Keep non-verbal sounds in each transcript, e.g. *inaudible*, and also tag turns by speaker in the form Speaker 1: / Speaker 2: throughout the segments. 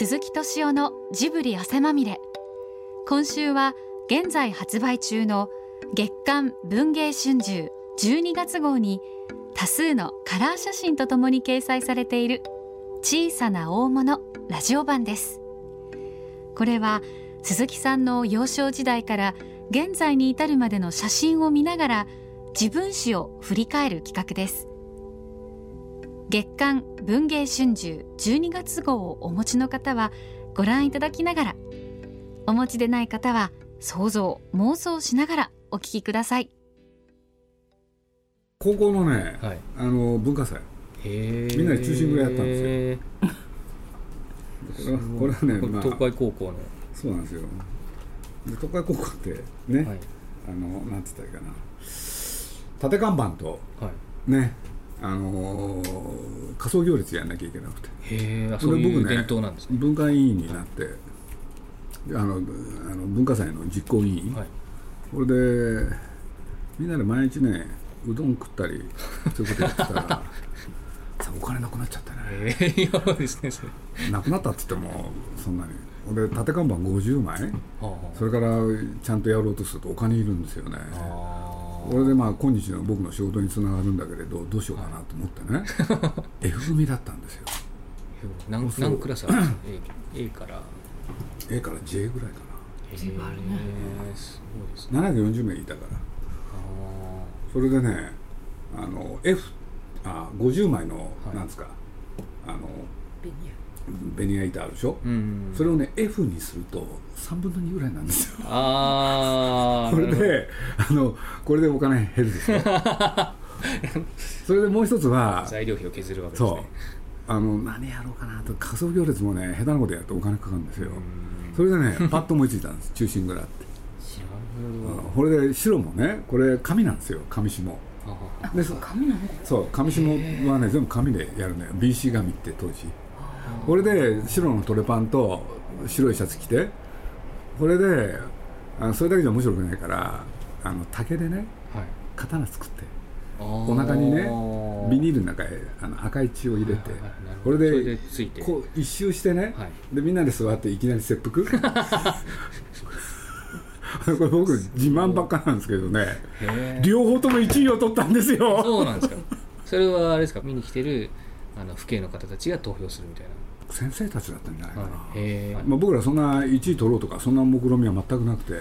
Speaker 1: 鈴木敏夫のジブリ汗まみれ。今週は現在発売中の月刊文芸春秋12月号に多数のカラー写真とともに掲載されている小さな大物ラジオ版です。これは鈴木さんの幼少時代から現在に至るまでの写真を見ながら自分史を振り返る企画です。月刊文芸春秋12月号をお持ちの方はご覧いただきながらお持ちでない方は想像妄想しながらお聞きください。
Speaker 2: 高校のね、
Speaker 3: はい。
Speaker 2: あの文化祭。みんなで中心蔵やったんですこれはこれはねまあ
Speaker 3: 東海高校の、
Speaker 2: そうなんですよ。で東海高校ってね、
Speaker 3: はい。
Speaker 2: あのなんて言ったらいいかな。縦看板と
Speaker 3: はい、
Speaker 2: ねあのー仮装行列やんなきゃいけなくて。
Speaker 3: へえそういう伝統なんですね。
Speaker 2: 文化委員になってあのあの文化祭の実行委員、
Speaker 3: はい。
Speaker 2: これでみんなで毎日ねうどん食ったりそういうことやってたら *laughs* さお金なくなっちゃってね
Speaker 3: へえやばいですね。それ
Speaker 2: なくなったって言ってもそんなに。俺縦看板50枚。
Speaker 3: はあは
Speaker 2: それからちゃんとやろうとするとお金いるんですよね。
Speaker 3: あ
Speaker 2: これでまあ今日の僕の仕事につながるんだけれどどうしようかなと思ってね F 組だったんですよ。
Speaker 3: ー何何クラスあるんですか？A, A から。
Speaker 2: A から J ぐらいか
Speaker 3: へえすごいですね。
Speaker 2: な740名いたから。
Speaker 3: あ
Speaker 2: それでねあの F あ50枚の、
Speaker 3: はい。
Speaker 2: なんですかあのベニヤ板あるでしょ、
Speaker 3: ーうん。
Speaker 2: それをね F にすると3分の2ぐらいなんですよ。
Speaker 3: ああ *laughs*
Speaker 2: これであのこれでお金減るでしょ？*laughs* それでもう一つは
Speaker 3: 材料費を削るわけですね。
Speaker 2: そう。あの何やろうかなと仮想行列もね下手なことやるとお金かかるんですよ。それでねパッと思いついたんです *laughs* 中心蔵って。
Speaker 3: 知らん。ほど
Speaker 2: これで白もねこれ紙なんですよ紙紐。
Speaker 3: はは。
Speaker 2: でそ
Speaker 4: 紙なの
Speaker 2: そう紙紐はね全部紙でやるのよ。BC 紙って当時これで白のトレパンと白いシャツ着てこれであのそれだけじゃ面白くないからあの竹でね
Speaker 3: はい。
Speaker 2: 刀作って
Speaker 3: お
Speaker 2: お腹にねビニールの中へあの赤い血を入れてこれ
Speaker 3: それ
Speaker 2: で
Speaker 3: でついて。
Speaker 2: こう一周してね、
Speaker 3: はい。
Speaker 2: でみんなで座っていきなり切腹。*laughs* これ僕自慢ばっかなんですけどね。両方とも1位を取ったんですよ。
Speaker 3: そうなんですか。それはあれですか？見に来てるあの父兄の方たちが投票するみたい
Speaker 2: 先生たちだったんじゃないかな、
Speaker 3: な、はい、
Speaker 2: まあ、僕らそんな1位取ろうとかそんな目論みは全くなくて、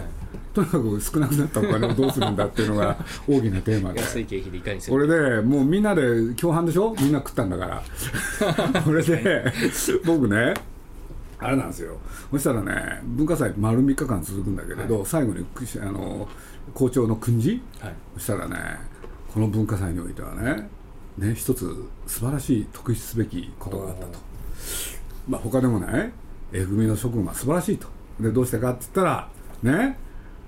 Speaker 2: とにかく少なくなったお金をどうするんだっていうのが *laughs* 大きなテーマで。
Speaker 3: 安い経費でいかにす
Speaker 2: こ
Speaker 3: る
Speaker 2: れでもうみんなで共犯でしょ？みんな食ったんだから。*laughs* これで僕ねあれなんですよ。そしたらね文化祭丸3日間続くんだけれど、最後にあの校長の訓示？
Speaker 3: はい。
Speaker 2: そしたらねこの文化祭においてはねね一つ素晴らしい特筆すべきことがあったと、まあ、他でもね F 組の諸君は素晴らしいと。でどうしてかって言ったらね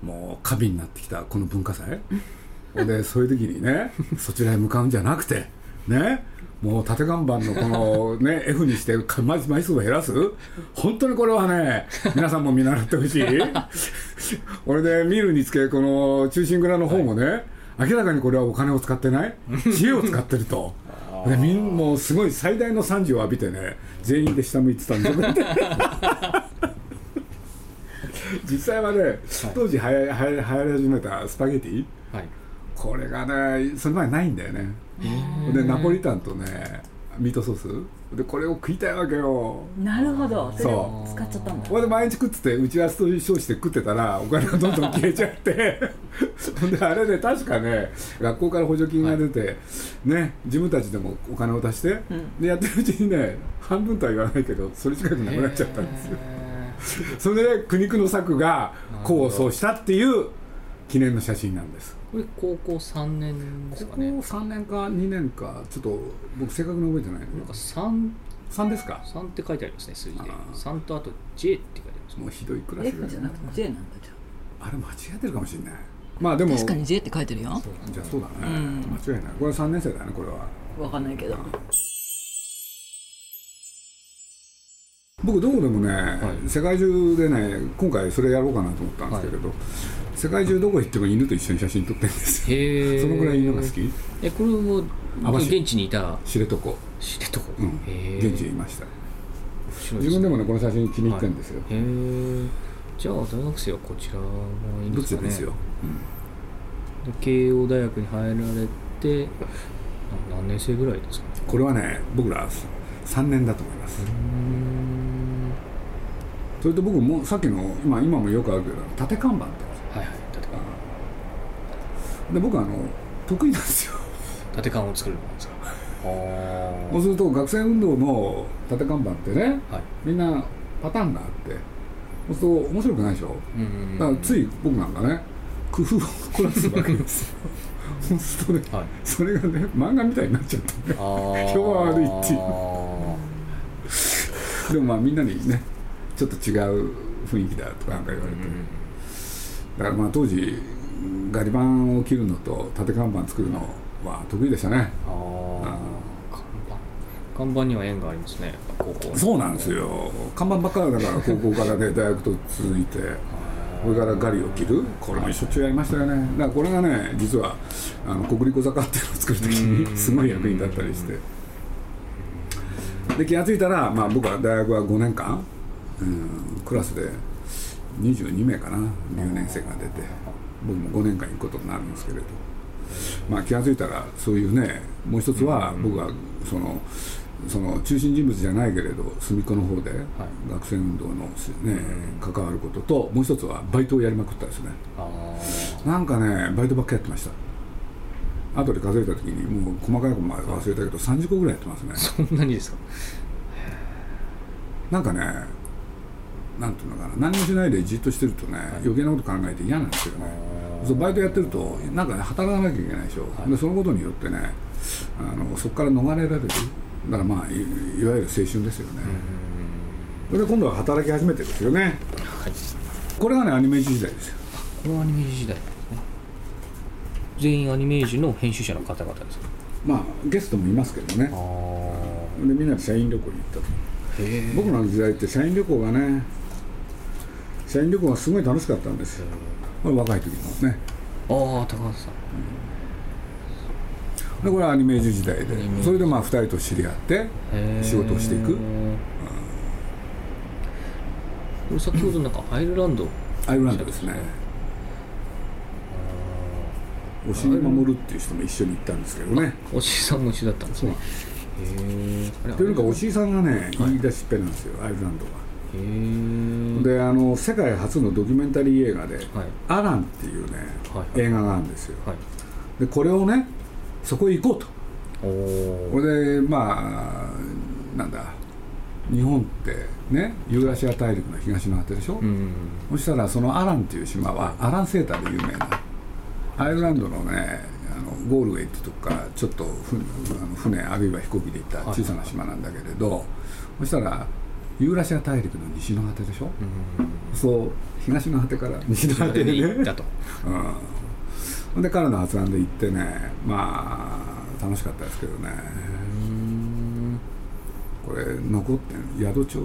Speaker 2: もう過敏になってきたこの文化祭。*laughs* でそういう時にねそちらへ向かうんじゃなくてねもう縦看板のこのね F にしてか枚枚数を減らす。本当にこれはね皆さんも見習ってほしい。*laughs* 俺で見るにつけこの中心蔵の方もね、明らかにこれはお金を使ってない？*laughs* 知恵を使ってると。でみんもうすごい最大の賛辞を浴びてね全員で下向いてたんですよ *laughs* 実際はね当時はやり始めたスパゲティ。
Speaker 3: はい。
Speaker 2: これがねその前ないんだよね。でナポリタンとねミートソース？でこれを食いたいわけよ。
Speaker 4: なるほど。それを
Speaker 2: そ
Speaker 4: 使っちゃったんだ。
Speaker 2: これで毎日食ってて打ち合わせと称して食ってたら *laughs* お金がどんどん消えちゃって。ほんであれね確かね学校から補助金が出て、ね自分たちでもお金を出して、でやってるうちにね半分とは言わないけどそれ近くなくなっちゃったんですよ。
Speaker 3: へ
Speaker 2: それで苦肉の策が功を奏したっていう記念の写真なんです。
Speaker 3: ーこれ高校3年ですかね。
Speaker 2: 3年か2年かちょっと僕正確に覚えてない
Speaker 3: なんか3
Speaker 2: 3ですか。
Speaker 3: 3って書いてありますね数字で。
Speaker 2: あー。
Speaker 3: 3とあと J って書いてあります
Speaker 2: もうひどいクラス
Speaker 4: F
Speaker 2: だ
Speaker 4: じゃなくて J なんだじゃ
Speaker 2: あ。れ間違えてるかもしれない。まあでも。
Speaker 4: あ確かに J って書いてるよ。
Speaker 2: じゃあそうだね、
Speaker 4: うん。
Speaker 2: 間違いない。これ3年生だねこれは。
Speaker 4: わかんないけど。
Speaker 2: 僕どこでもね、
Speaker 3: い。
Speaker 2: 世界中でね今回それやろうかなと思ったんですけれど、世界中どこ行っても犬と一緒に写真撮ってるんですよ。
Speaker 3: へえ
Speaker 2: そのぐらい犬が好き。
Speaker 3: えこれも現地にいた？
Speaker 2: 知床。
Speaker 3: 知床、
Speaker 2: うん。現地にいました。自分でもねこの写真気に入ってるんですよ、
Speaker 3: へえじゃあ大学生はこちらがいいん
Speaker 2: ど
Speaker 3: ですかね。
Speaker 2: ですよ、
Speaker 3: で慶応大学に入られてな何年生ぐらいですか？ね
Speaker 2: これはね僕ら3年だと思います、それと僕もさっきの今今もよくあるけど縦看板で僕あの得意なんですよ。
Speaker 3: 縦看を作るんですか？*laughs* あ
Speaker 2: そうすると学生運動の縦看板ってね
Speaker 3: あはい。
Speaker 2: みんなパターンがあってそうすると面白くないでしょ？
Speaker 3: うんうん
Speaker 2: だからつい僕なんかね工夫を凝らすわけですよ。*laughs* そうするとね
Speaker 3: はい。
Speaker 2: それがね漫画みたいになっちゃって。評判悪いっていう。
Speaker 3: う
Speaker 2: でもまあみんなにねちょっと違う雰囲気だとかなんか言われて、だからまあ当時ガリ版を切るのと縦看板作るのは得意でしたね。
Speaker 3: ああ看板看板には縁がありますね高校
Speaker 2: そうなんですよ。看板ばっかりだから高校からね大学と続いてこれからガリを切るこれもしょっちゅうやりましたよね。だからこれがね実はあの国立小坂っていうのを作る時にすごい役に立ったりして。で気が付いたら、まあ、僕は大学は5年間、うん、クラスで22名かな留年生が出て僕も5年間行くことになるんですけれど、まあ、気が付いたらそういうねもう一つは僕はそのその中心人物じゃないけれど隅っこの方で学生運動の、ね関わることともう一つはバイトをやりまくったですね。
Speaker 3: あ
Speaker 2: なんかねバイトばっかりやってました。後で数えた時にもう細かいことまで忘れたけど30個ぐらいやってますね。
Speaker 3: あそんなにですか？
Speaker 2: なんかねなんていうのかな何もしないでじっとしてるとね、余計なこと考えて嫌なんですよね。そうバイトやってるとなんかね働かなきゃいけないでしょ、でそのことによってねあのそこから逃れられる。だからまあいいわゆる青春ですよね、それで今度は働き始めてですよね。
Speaker 3: はい。
Speaker 2: これがねアニメージ時代ですよ。
Speaker 3: これはアニメージ時代なんですね。全員アニメージの編集者の方々ですか？
Speaker 2: まあゲストもいますけどね。
Speaker 3: あ
Speaker 2: でみんなで社員旅行に行ったと。僕らの時代って社員旅行がね社員旅行がすごい楽しかったんですよ。これ若い時のね。
Speaker 3: ああ高橋さん。
Speaker 2: でこれはアニメージュ時代で。それでまあ2人と知り合って仕事をしていく。
Speaker 3: これ先ほどなんかアイルランド。
Speaker 2: アイルランドですね。押井守っていう人も一緒に行ったんですけどね。
Speaker 3: おしさんも一緒だったんですね。
Speaker 2: というか押井さんがね言い出しっぺなんですよアイルランドはであの世界初のドキュメンタリー映画で
Speaker 3: はい「
Speaker 2: アラン」っていうね
Speaker 3: はい
Speaker 2: 映画があるんですよ。
Speaker 3: はい。
Speaker 2: でこれをねそこへ行こうと。これでまあなんだ日本ってねユーラシア大陸の東の果てでしょ、
Speaker 3: うん。
Speaker 2: そしたらそのアランっていう島はアランセーターで有名なアイルランドのねあのゴールウェイってとこからちょっと船あるいは飛行機で行った小さな島なんだけれど、そしたらユーラシア大陸の西の果てでしょ、そう東の果てから西の果てに
Speaker 3: 行ったと。
Speaker 2: うん。ほんで彼の発案で行ってねまあ楽しかったですけどね。これ残ってん宿帳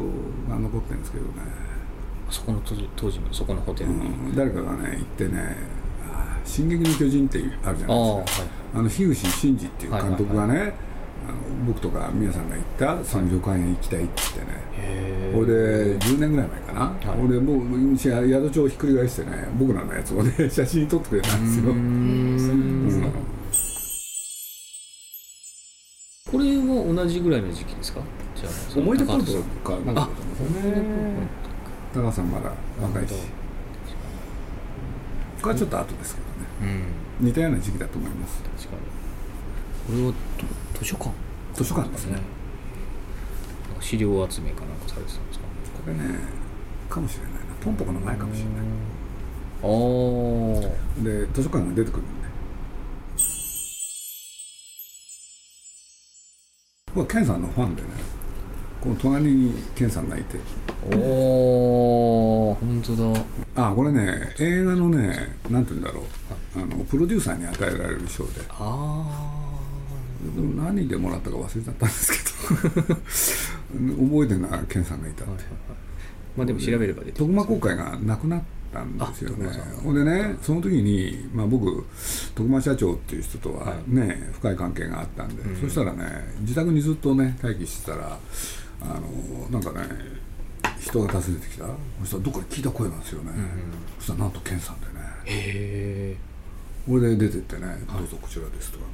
Speaker 2: が残ってるんですけどね。
Speaker 3: そこの当時のそこのホテルに、
Speaker 2: うん。誰かがね行ってね「あー進撃の巨人」っていうあるじゃ
Speaker 3: ああ
Speaker 2: ない
Speaker 3: はい
Speaker 2: ですか。あの樋口真嗣っていう監督がね、僕とか皆さんが行ったその旅館へ行きたいって言ってね、
Speaker 3: へ
Speaker 2: これで10年ぐらい前かな、
Speaker 3: はい。
Speaker 2: 俺もう宿帳をひっくり返してね僕らのやつをね *laughs* 写真撮ってくれたんですよ、うん。
Speaker 3: これは同じぐらいの時期ですか？じゃあ
Speaker 2: 思い出コント
Speaker 3: 高
Speaker 2: かなんか。高橋さんまだ若いし。これはちょっと後ですけどね。
Speaker 3: うん。
Speaker 2: 似たような時期だと思います。
Speaker 3: 確かに。これはと図書館？
Speaker 2: 図書館ですね。
Speaker 3: 資料集めかなんかされてたんですか？
Speaker 2: これねかもしれないな。ポンポコの前かもしれない。
Speaker 3: ああ
Speaker 2: で図書館が出てくるんで僕はケンさんのファンでねこの隣にケンさんがいて。
Speaker 3: おお本当だ。
Speaker 2: あこれね映画のねなんて言うんだろう。あのプロデューサーに与えられる賞で。
Speaker 3: あ
Speaker 2: 何でもらったか忘れちゃったんですけど。覚えてるのはケンさんがいたって、
Speaker 3: あまあでも調べれば出て
Speaker 2: 徳間公会がなくなったんですよね。ほんでねその時に、まあ、僕徳間社長っていう人とはね、深い関係があったんで、そしたらね自宅にずっとね待機してたらあのなんかね人が訪ねてきた。そしたらどっかで聞いた声なんですよね、そしたらなんと健さんでね。
Speaker 3: へえ
Speaker 2: これで出てってね「どうぞこちらです」とか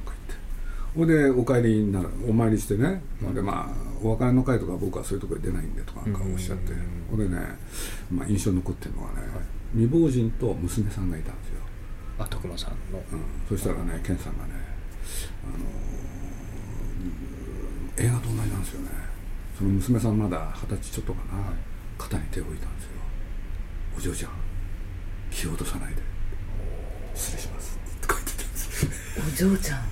Speaker 2: ほいでお帰りになるお参りしてね、でまあお別れの会とか僕はそういうところに出ないんでとかなんかおっしゃって、ほんでね、まあ、印象に残ってるのはね、未亡人と娘さんがいたんですよ、
Speaker 3: あ徳間さんの。
Speaker 2: うん、そしたらね健さんがね、あのー映画と同じなんですよね。その娘さんまだ二十歳ちょっとかな、肩に手を置いたんですよ「お嬢ちゃん気を落とさないで。失礼します」って書いてたんですよ
Speaker 4: お嬢ちゃん。かっ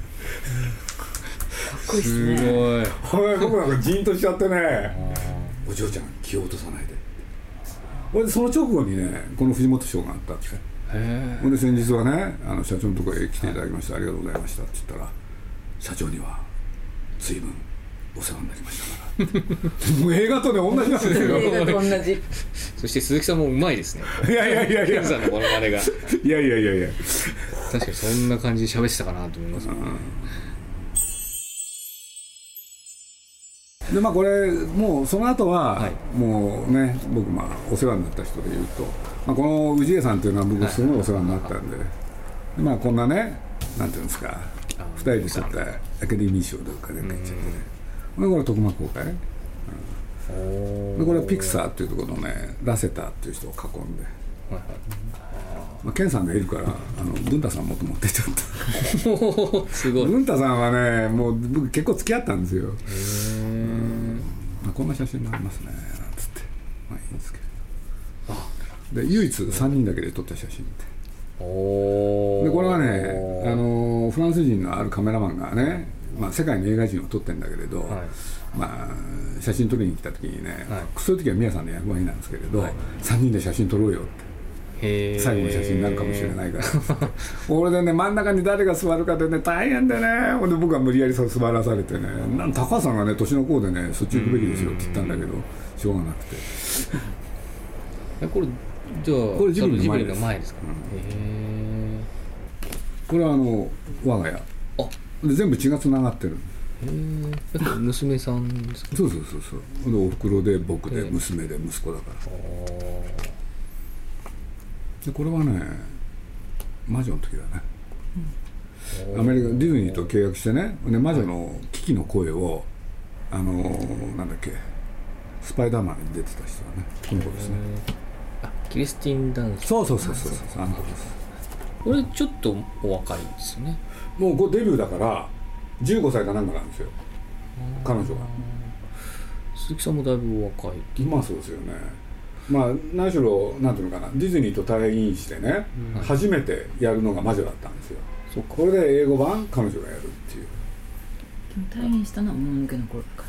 Speaker 4: こいい。っすね
Speaker 3: すごい。
Speaker 2: ほら僕なんかジーンとしちゃってね「お嬢ちゃん気を落とさないで」ほいでその直後にねこの藤本賞があったって。ほんで先日はねあの社長のところへ来ていただきまして、ありがとうございましたって言ったら社長には随分お世話になりましたから *laughs* もう映画とね同じなんですよ。
Speaker 4: 映画と同じ。
Speaker 3: そして鈴木さんもうまいですね。
Speaker 2: いやいやいやいや。
Speaker 3: 健さんのモノマネが。
Speaker 2: いやいやいやいや。
Speaker 3: 確かにそんな感じで喋ってたかなと思います
Speaker 2: でまあこれもうその後は、
Speaker 3: はい。
Speaker 2: もうね僕まあお世話になった人でいうと、まあ、この氏家さんっていうのは僕すごいお世話になったんで,、でまあこんなねなんていうんですか二人で取ったアカデミー賞とかなんか言っちゃってね。でこれ徳間公開。でこれはピクサーっていうところのねラセターっていう人を囲んで、まあ、ケンさんがいるからあの文太さんもと思ってちょっと *laughs*
Speaker 3: すごい。
Speaker 2: 文太さんはねもう僕結構付き合ったんですよ。まあ、こんな写真もありますねなんつって。まあいいんですけど。で唯一3人だけで撮った写真って。
Speaker 3: お
Speaker 2: でこれはねあのフランス人のあるカメラマンがね、まあ、世界の映画人を撮ってるんだけれど、
Speaker 3: はい。
Speaker 2: まあ、写真撮りに来た時にね、
Speaker 3: はい。
Speaker 2: そういう時は宮さんの役割なんですけれど、
Speaker 3: はい。
Speaker 2: 3人で写真撮ろうよって。
Speaker 3: へえ
Speaker 2: 最後の写真になるかもしれないから。*laughs* 俺でね真ん中に誰が座るかでね大変でね。ほんで僕は無理やり座らされてねなん高橋さんがね年の子でねそっち行くべきですよって言ったんだけどしょうがなくて。
Speaker 3: えこれじゃあ
Speaker 2: これジブリの前です。
Speaker 3: 前ですか、へ
Speaker 2: これはあの我が家。
Speaker 3: あ。
Speaker 2: で全部血がつながってる。
Speaker 3: 娘さんですか？
Speaker 2: そうそうそうそう。でおふくろで僕で
Speaker 3: ええ。
Speaker 2: 娘で息子だから。
Speaker 3: あ
Speaker 2: でこれはね魔女の時だね。アメリカディズニーと契約してね。で魔女のキキの声をあのーなんだっけスパイダーマンに出てた人はね。この子ですね。
Speaker 3: あキリスティン・ダンス。
Speaker 2: そうそうそうそうそうあの子です。
Speaker 3: これちょっとお若いですよね。
Speaker 2: もうデビューだから15歳かなんかなんですよ。彼女が
Speaker 3: 鈴木さんもだいぶお若い。
Speaker 2: まあそうですよねまあ何しろなんていうのかなディズニーと退院してね、初めてやるのが魔女だったんですよ。これで英語版彼女がやるっていう。
Speaker 4: でも退院したのはもののけの頃だか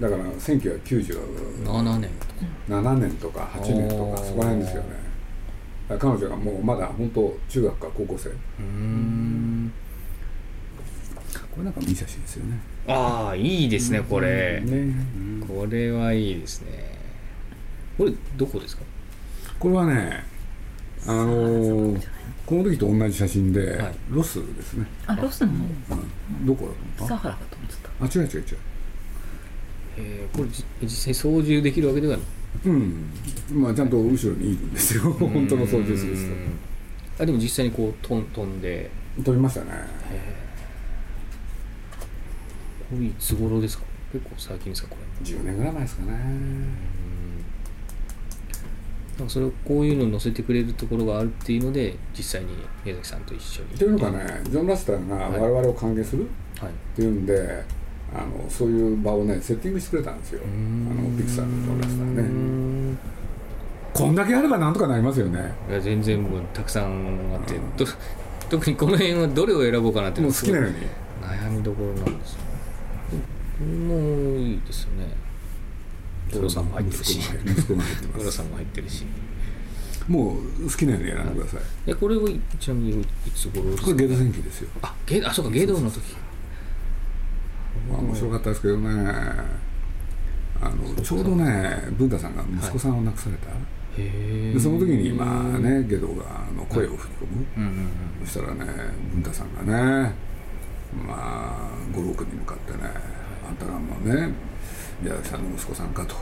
Speaker 2: だから1997
Speaker 3: 7年
Speaker 2: 年とか8年とかそこら辺ですよね。彼女がもうまだ本当中学か高校生。こ
Speaker 3: うーん
Speaker 2: れなんかいい写真ですよね。
Speaker 3: ああいいですねこれ、
Speaker 2: ね。
Speaker 3: これはいいですねこれどこですか？
Speaker 2: これはねあのーこの時と同じ写真で、
Speaker 3: はい。
Speaker 2: ロスですね、
Speaker 4: らあ。ロスなの？
Speaker 2: うん。どこだと思っ
Speaker 4: サハラかと思ってた。
Speaker 2: たあ違う違う違う。
Speaker 3: えーこれじ実際操縦できるわけではない。
Speaker 2: うん。まあちゃんと後ろにいるんですよ。本当の操縦する
Speaker 3: あでも実際にこう飛ん飛んで。
Speaker 2: 撮りましたね。
Speaker 3: これいつ頃ですか？結構最近ですかこれ。
Speaker 2: 10年ぐらい前ですかね
Speaker 3: なんかそれをこういうのに載せてくれるところがあるっていうので実際に宮崎さんと一緒に。
Speaker 2: っていうのがねジョン・ラスターが我々を歓迎する
Speaker 3: はい。
Speaker 2: っていうんであのそういう場をねセッティングしてくれたんですよ。あのピクサーのジョン・ラスターね。
Speaker 3: ね
Speaker 2: こんだけあればなんとかなりますよね。
Speaker 3: いや全然もうたくさんあって、と特にこの辺はどれを選ぼうかなって
Speaker 2: もう好きなように。
Speaker 3: 悩みどころなんですよ。これもいいですよね五郎さんも入ってるし。
Speaker 2: 息子も入ってます。
Speaker 3: 五郎さんも入ってるし。
Speaker 2: もう好きなように選んでください。
Speaker 3: えこれはちなみにいつ頃ですか？
Speaker 2: これゲド戦記ですよ。
Speaker 3: あゲあそうか芸道の時。
Speaker 2: まあ面白かったですけどね。あのちょうどね文太さんが息子さんを亡くされた、
Speaker 3: へえ
Speaker 2: でその時にまあねゲドがあの声を吹き込む、
Speaker 3: うんうんうん
Speaker 2: そしたらね文太さんがねまあ五郎君に向かってねあんたらもね宮崎さんの息子さんかと、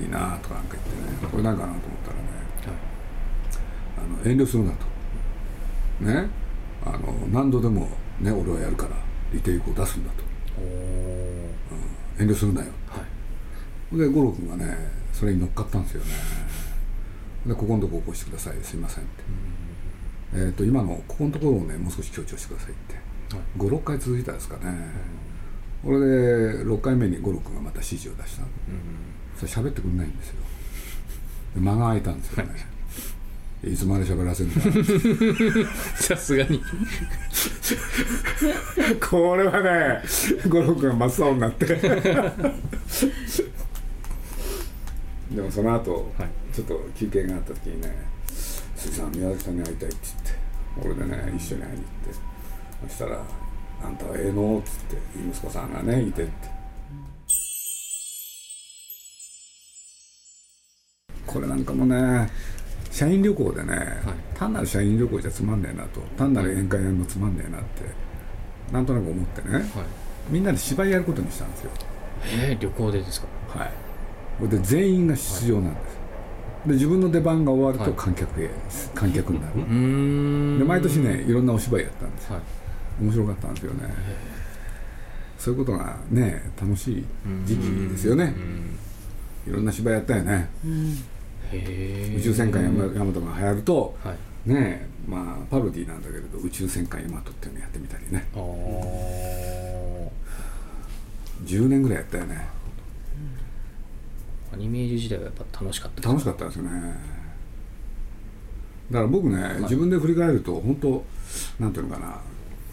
Speaker 2: いいなとかなんか言ってね。これなんかなと思ったらね。あの遠慮するなと。ね。あの何度でもね俺はやるからリテイクを出すんだと。
Speaker 3: おお
Speaker 2: 遠慮するなよ。
Speaker 3: はい。
Speaker 2: で五郎君がねそれに乗っかったんですよね。でここのとこ起こしてください。すいませんって、えー、と今のここのところをねもう少し強調してくださいって。
Speaker 3: はい。
Speaker 2: 56回続いたですかね、これで6回目に五郎君がまた指示を出したの。
Speaker 3: うん。
Speaker 2: それ喋ってくれないんですよ。で間が空いたんですよね、*laughs* い、つまで喋らせるんだ。*laughs*
Speaker 3: さすがに。*laughs*
Speaker 2: これはね五郎君が真っ青になって。でもその後、
Speaker 3: はい。
Speaker 2: ちょっと休憩があった時にね「鈴木さん宮崎さんに会いたい」って言って俺でね一緒に会いに行ってそしたら「あんたはええの?」っつって息子さんがねいてって。これなんかもね社員旅行でね、単なる社員旅行じゃつまんねえなと単なる宴会やるのつまんねえなってなんとなく思ってね
Speaker 3: はい。
Speaker 2: みんなで芝居やることにしたんですよ。
Speaker 3: えー、旅行でですか？
Speaker 2: はい。これで全員が出場なんです、で自分の出番が終わると
Speaker 3: はい。
Speaker 2: 観客へ、観客になる、で毎年ねいろんなお芝居やったんですよ。
Speaker 3: はい
Speaker 2: 面白かったんですよね。そういうことがね楽しい時期ですよね。いろんな芝居やったよね。
Speaker 3: へえ
Speaker 2: 宇宙戦艦ヤマヤマトが流行ると
Speaker 3: はい。
Speaker 2: ねまあパロディなんだけれど宇宙戦艦ヤマトっていうのやってみたりね。
Speaker 3: あー。
Speaker 2: 10年ぐらいやったよね。
Speaker 3: アニメージュ時代はやっぱ楽しかった
Speaker 2: 楽しかったですよね。だから僕ね、自分で振り返ると本当なんていうのかな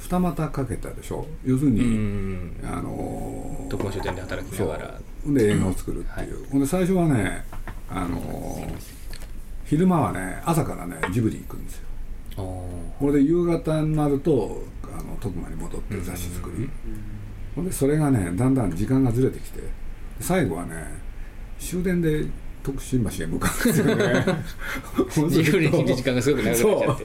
Speaker 2: 二股かけたでしょ？要する
Speaker 3: う
Speaker 2: に、
Speaker 3: ん。
Speaker 2: あのー
Speaker 3: 特売書店で働きながら。
Speaker 2: で映画を作るっていう、ほんで最初はねあのー昼間はね朝からねジブリ行くんですよ。これで夕方になるとあの徳間に戻って雑誌作り、ほんでそれがねだんだん時間がずれてきて。最後はね終電で徳新橋へ向かうんですよね。
Speaker 3: ジブリにいる時間がすごく長くなっちゃっ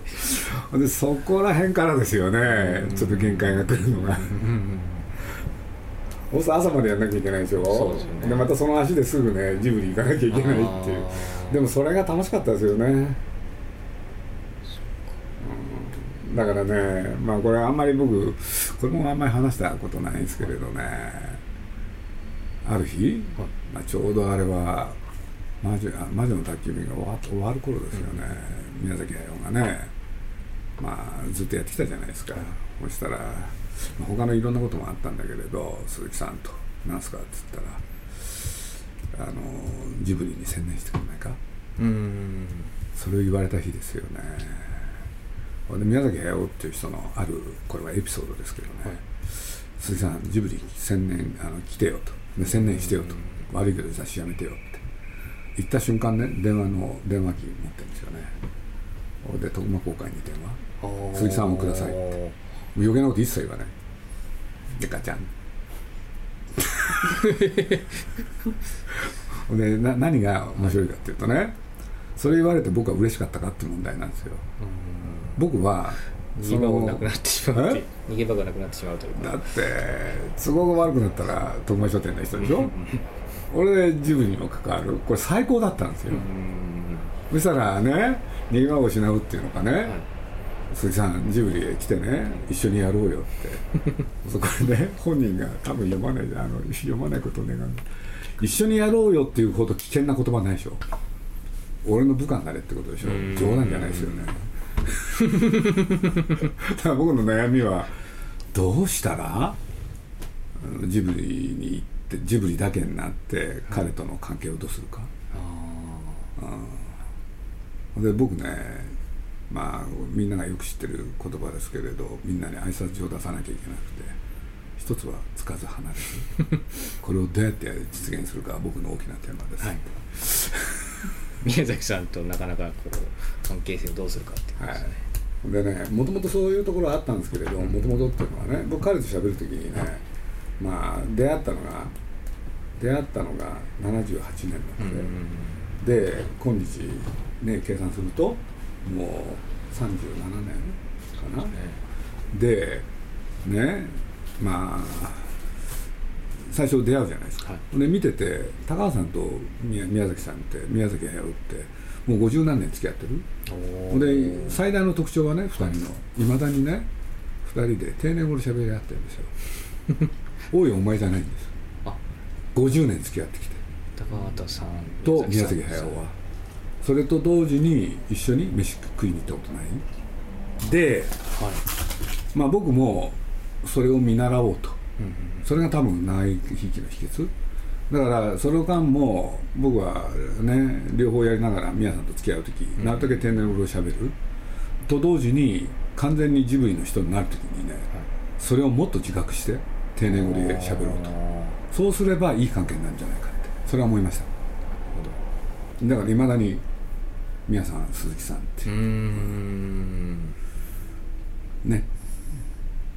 Speaker 3: て。
Speaker 2: でそこら辺からですよね。ちょっと限界が来るのが。そうすると朝までやんなきゃいけないでしょ。
Speaker 3: でね。
Speaker 2: でまたその足ですぐねジブリ行かなきゃいけないっていう。でもそれが楽しかったですよね。うん。だからねまあこれあんまり僕これもあんまり話したことないんですけれどね。ある日、まあ、ちょうどあれは魔女あ魔女の宅急便が終わ終わる頃ですよね、宮崎駿がね。まあずっとやってきたじゃないですか、そしたら、まあ他のいろんなこともあったんだけれど鈴木さんと「なんすか?」って言ったらあの「ジブリに専念してくれないか?」
Speaker 3: うん。
Speaker 2: それを言われた日ですよね。ほんで宮崎駿っていう人のあるこれはエピソードですけどね、
Speaker 3: はい。
Speaker 2: 鈴木さんジブリに専念あの来てよと。で専念してよと。悪いけど雑誌やめてよって言った瞬間ね電話の電話機持ってるんですよね。で徳間公会に電話鈴木さんをくださいって。余計なこと一切言わない。でガチャン。*laughs* でな何が面白いかっていうとねそれ言われて僕は嬉しかったかっていう問題なんですよ。僕は
Speaker 3: 逃げ場がなくなってしまう逃げ場がなくなってしまうというか。
Speaker 2: だって都合が悪くなったら徳間書店の人でしょ？俺でジブリにも関わる。これ最高だったんですよ、そしたらね逃げ場を失うっていうのかね、鈴木さんジブリへ来てね一緒にやろうよって。*laughs* そこでね本人が多分読まないあの読まないことを願う。一緒にやろうよっていうほど危険な言葉ないでしょ。俺の部下になれってことでしょ。
Speaker 3: ん。
Speaker 2: 冗談じゃないですよね。*laughs* だから僕の悩みはどうしたらうんジブリに行ってジブリだけになって彼との関係をどうするか、で僕ねまあみんながよく知ってる言葉ですけれどみんなに挨拶状を出さなきゃいけなくて一つはつかず離れず *laughs* これをどうやって実現するかは僕の大きなテーマです、
Speaker 3: はい。*laughs* 宮崎さんとなかなかこう関係性をどうするかっていうこと
Speaker 2: はい
Speaker 3: ですね、
Speaker 2: でねもともとそういうところはあったんですけれどもともとっていうのはね僕彼と喋る時にねまあ出会ったのが出会ったのが78年なので、で今日ね計算するともう37年かな、でねまあ最初出会うじゃないですか、
Speaker 3: はい。
Speaker 2: で見てて高橋さんと宮宮崎さんって宮崎駿ってもう50何年付き合ってる。で最大の特徴はね2人のい。まだにね2人で定年頃喋り合ってるんですよ *laughs* おいお前じゃないんです。
Speaker 3: あ
Speaker 2: 50年付き合ってきて。
Speaker 3: 高畑さん
Speaker 2: と宮崎駿は。それと同時に一緒に飯食いに行ったことない？で
Speaker 3: はい。
Speaker 2: まあ僕もそれを見習おうと。
Speaker 3: うんうん
Speaker 2: それが多分長生きの秘訣。だからその間も僕はね両方やりながら宮さんと付き合う時、なるだけ天然語をしゃべる。と同時に完全にジブリの人になる時にね、それをもっと自覚して定年語でしゃべろうと。そうすればいい関係になるんじゃないかって。それは思いました。だからいまだに宮さん鈴木さんって。
Speaker 3: うーん。
Speaker 2: ね。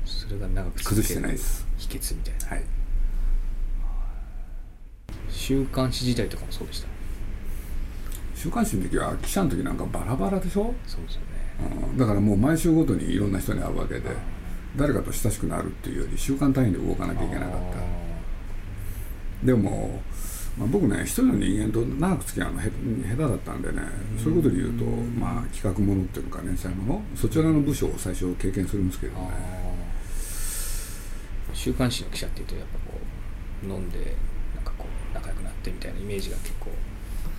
Speaker 3: それが長く続
Speaker 2: 崩してないです。
Speaker 3: 秘訣みたいな。
Speaker 2: はい。
Speaker 3: 週刊誌時代とかもそうでした。
Speaker 2: 週刊誌の時は記者の時なんかバラバラでしょ？
Speaker 3: そうですよね。
Speaker 2: うん。だからもう毎週ごとにいろんな人に会うわけで誰かと親しくなるっていうより週間単位で動かなきゃいけなかった。でも、まあ、僕ね一人の人間と長く付き合うのへ下手だったんでねそういうことで言うと、まあ、企画ものっていうか連載ものそちらの部署を最初経験するんですけどね。
Speaker 3: 週刊誌の記者っていうとやっぱこう飲んでなんかこう仲良くなってみたいなイメージが結構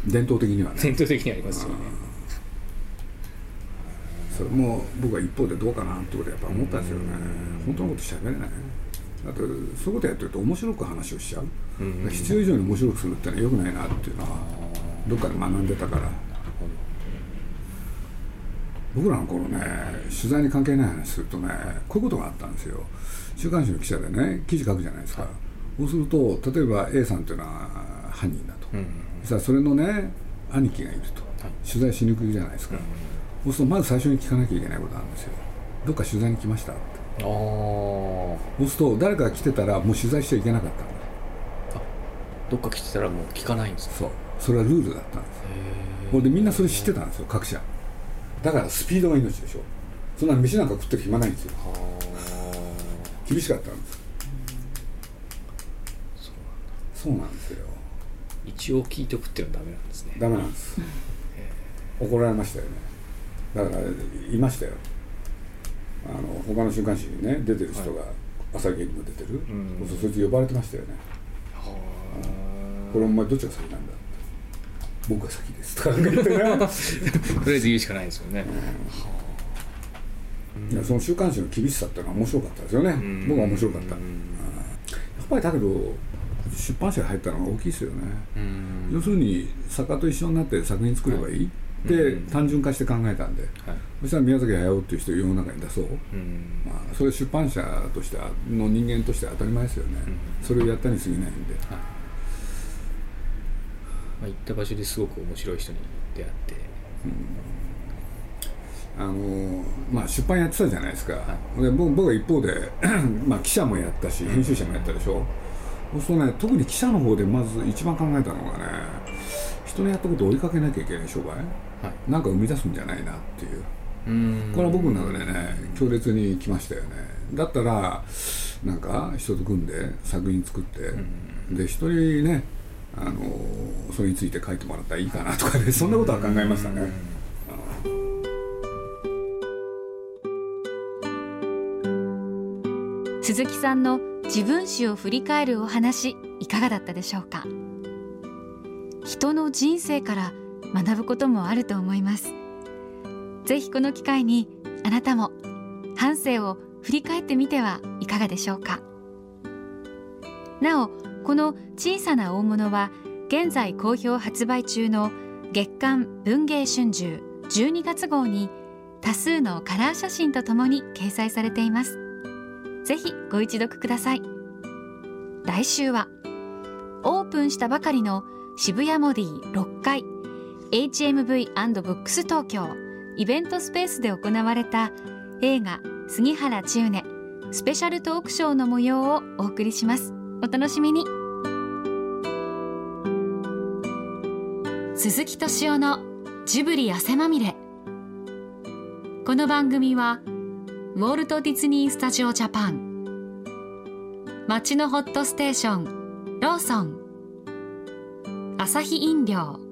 Speaker 2: 伝統的にはね。
Speaker 3: 伝統的にありますよね
Speaker 2: それも僕は一方でどうかなってことやっぱ思ったんですよね。本当のこと喋れないだってそういうことやってると面白く話をしちゃう。
Speaker 3: うん
Speaker 2: 必要以上に面白くするってのはよくないなっていうのはどっかで学んでたから。僕らの頃ね取材に関係ない話するとねこういうことがあったんですよ。週刊誌の記者でね記事書くじゃないですか、そうすると例えば A さんっていうのは犯人だと、
Speaker 3: うんうん
Speaker 2: それのね兄貴がいると、取材しにくいじゃないですか、そうするとまず最初に聞かなきゃいけないことなんですよ。どっか取材に来ましたって。
Speaker 3: ああ
Speaker 2: そうすると誰かが来てたらもう取材しちゃいけなかったんです
Speaker 3: どっか来てたらもう聞かないんですか？
Speaker 2: そう。それはルールだったんです。これでみんなそれ知ってたんですよ各社。だからスピードが命でしょ。そんな飯なんか食ってる暇ないんですよ。厳しかったんです。そうなんですよ。
Speaker 3: 一応聞いておくっていうのはダメなんですね。
Speaker 2: ダメなんです。*laughs* 怒られましたよねだからいましたよ。あの他の週刊誌にね出てる人が朝芸にも出てる、
Speaker 3: ん。
Speaker 2: そうそいつ呼ばれてましたよね。これお前どっちが先なんだ僕が先です。とか言ってね
Speaker 3: とりあえず言うしかないですよね。
Speaker 2: いやその週刊誌の厳しさっていうのは面白かったですよね。
Speaker 3: ん。
Speaker 2: 僕は面白かった。
Speaker 3: うん。
Speaker 2: やっぱりだけど出版社に入ったのが大きいですよね。
Speaker 3: うん。
Speaker 2: 要するに作家と一緒になって作品作ればいいって単純化して考えたんで。
Speaker 3: はい。
Speaker 2: そしたら宮崎駿っていう人を世の中に出そう。
Speaker 3: うん。
Speaker 2: まあそれ出版社としてはの人間としては当たり前ですよね。それをやったに過ぎないんで。
Speaker 3: まあ、行った場所ですごく面白い人に出会って。
Speaker 2: あのまあ、出版やってたじゃないですか、で僕僕は一方で、*clears throat* まあ、記者もやったし編集者もやったでしょ。そうするとね特に記者の方でまず一番考えたのがね人のやったことを追いかけなきゃいけない商売。
Speaker 3: はい
Speaker 2: なんか生み出すんじゃないなっていう。
Speaker 3: うん。
Speaker 2: これは僕の中でね強烈にきましたよね。だったらなんか人と組んで作品作って、で一人ねあのそれについて書いてもらったらいいかなとかねそんなことは考えましたね、
Speaker 1: 鈴木さんの自分史を振り返るお話いかがだったでしょうか？人の人生から学ぶこともあると思います。ぜひこの機会にあなたも半生を振り返ってみてはいかがでしょうか。なおこの小さな大物は現在好評発売中の月刊文藝春秋12月号に多数のカラー写真とともに掲載されています。ぜひご一読ください。来週はオープンしたばかりの渋谷モディ6階。HMV&BOOKS 東京イベントスペースで行われた映画杉原千畝スペシャルトークショーの模様をお送りします。お楽しみに。鈴木敏夫のジブリ汗まみれ。この番組はウォルト・ディズニー・スタジオ・ジャパン。街のホットステーションローソン。アサヒ飲料。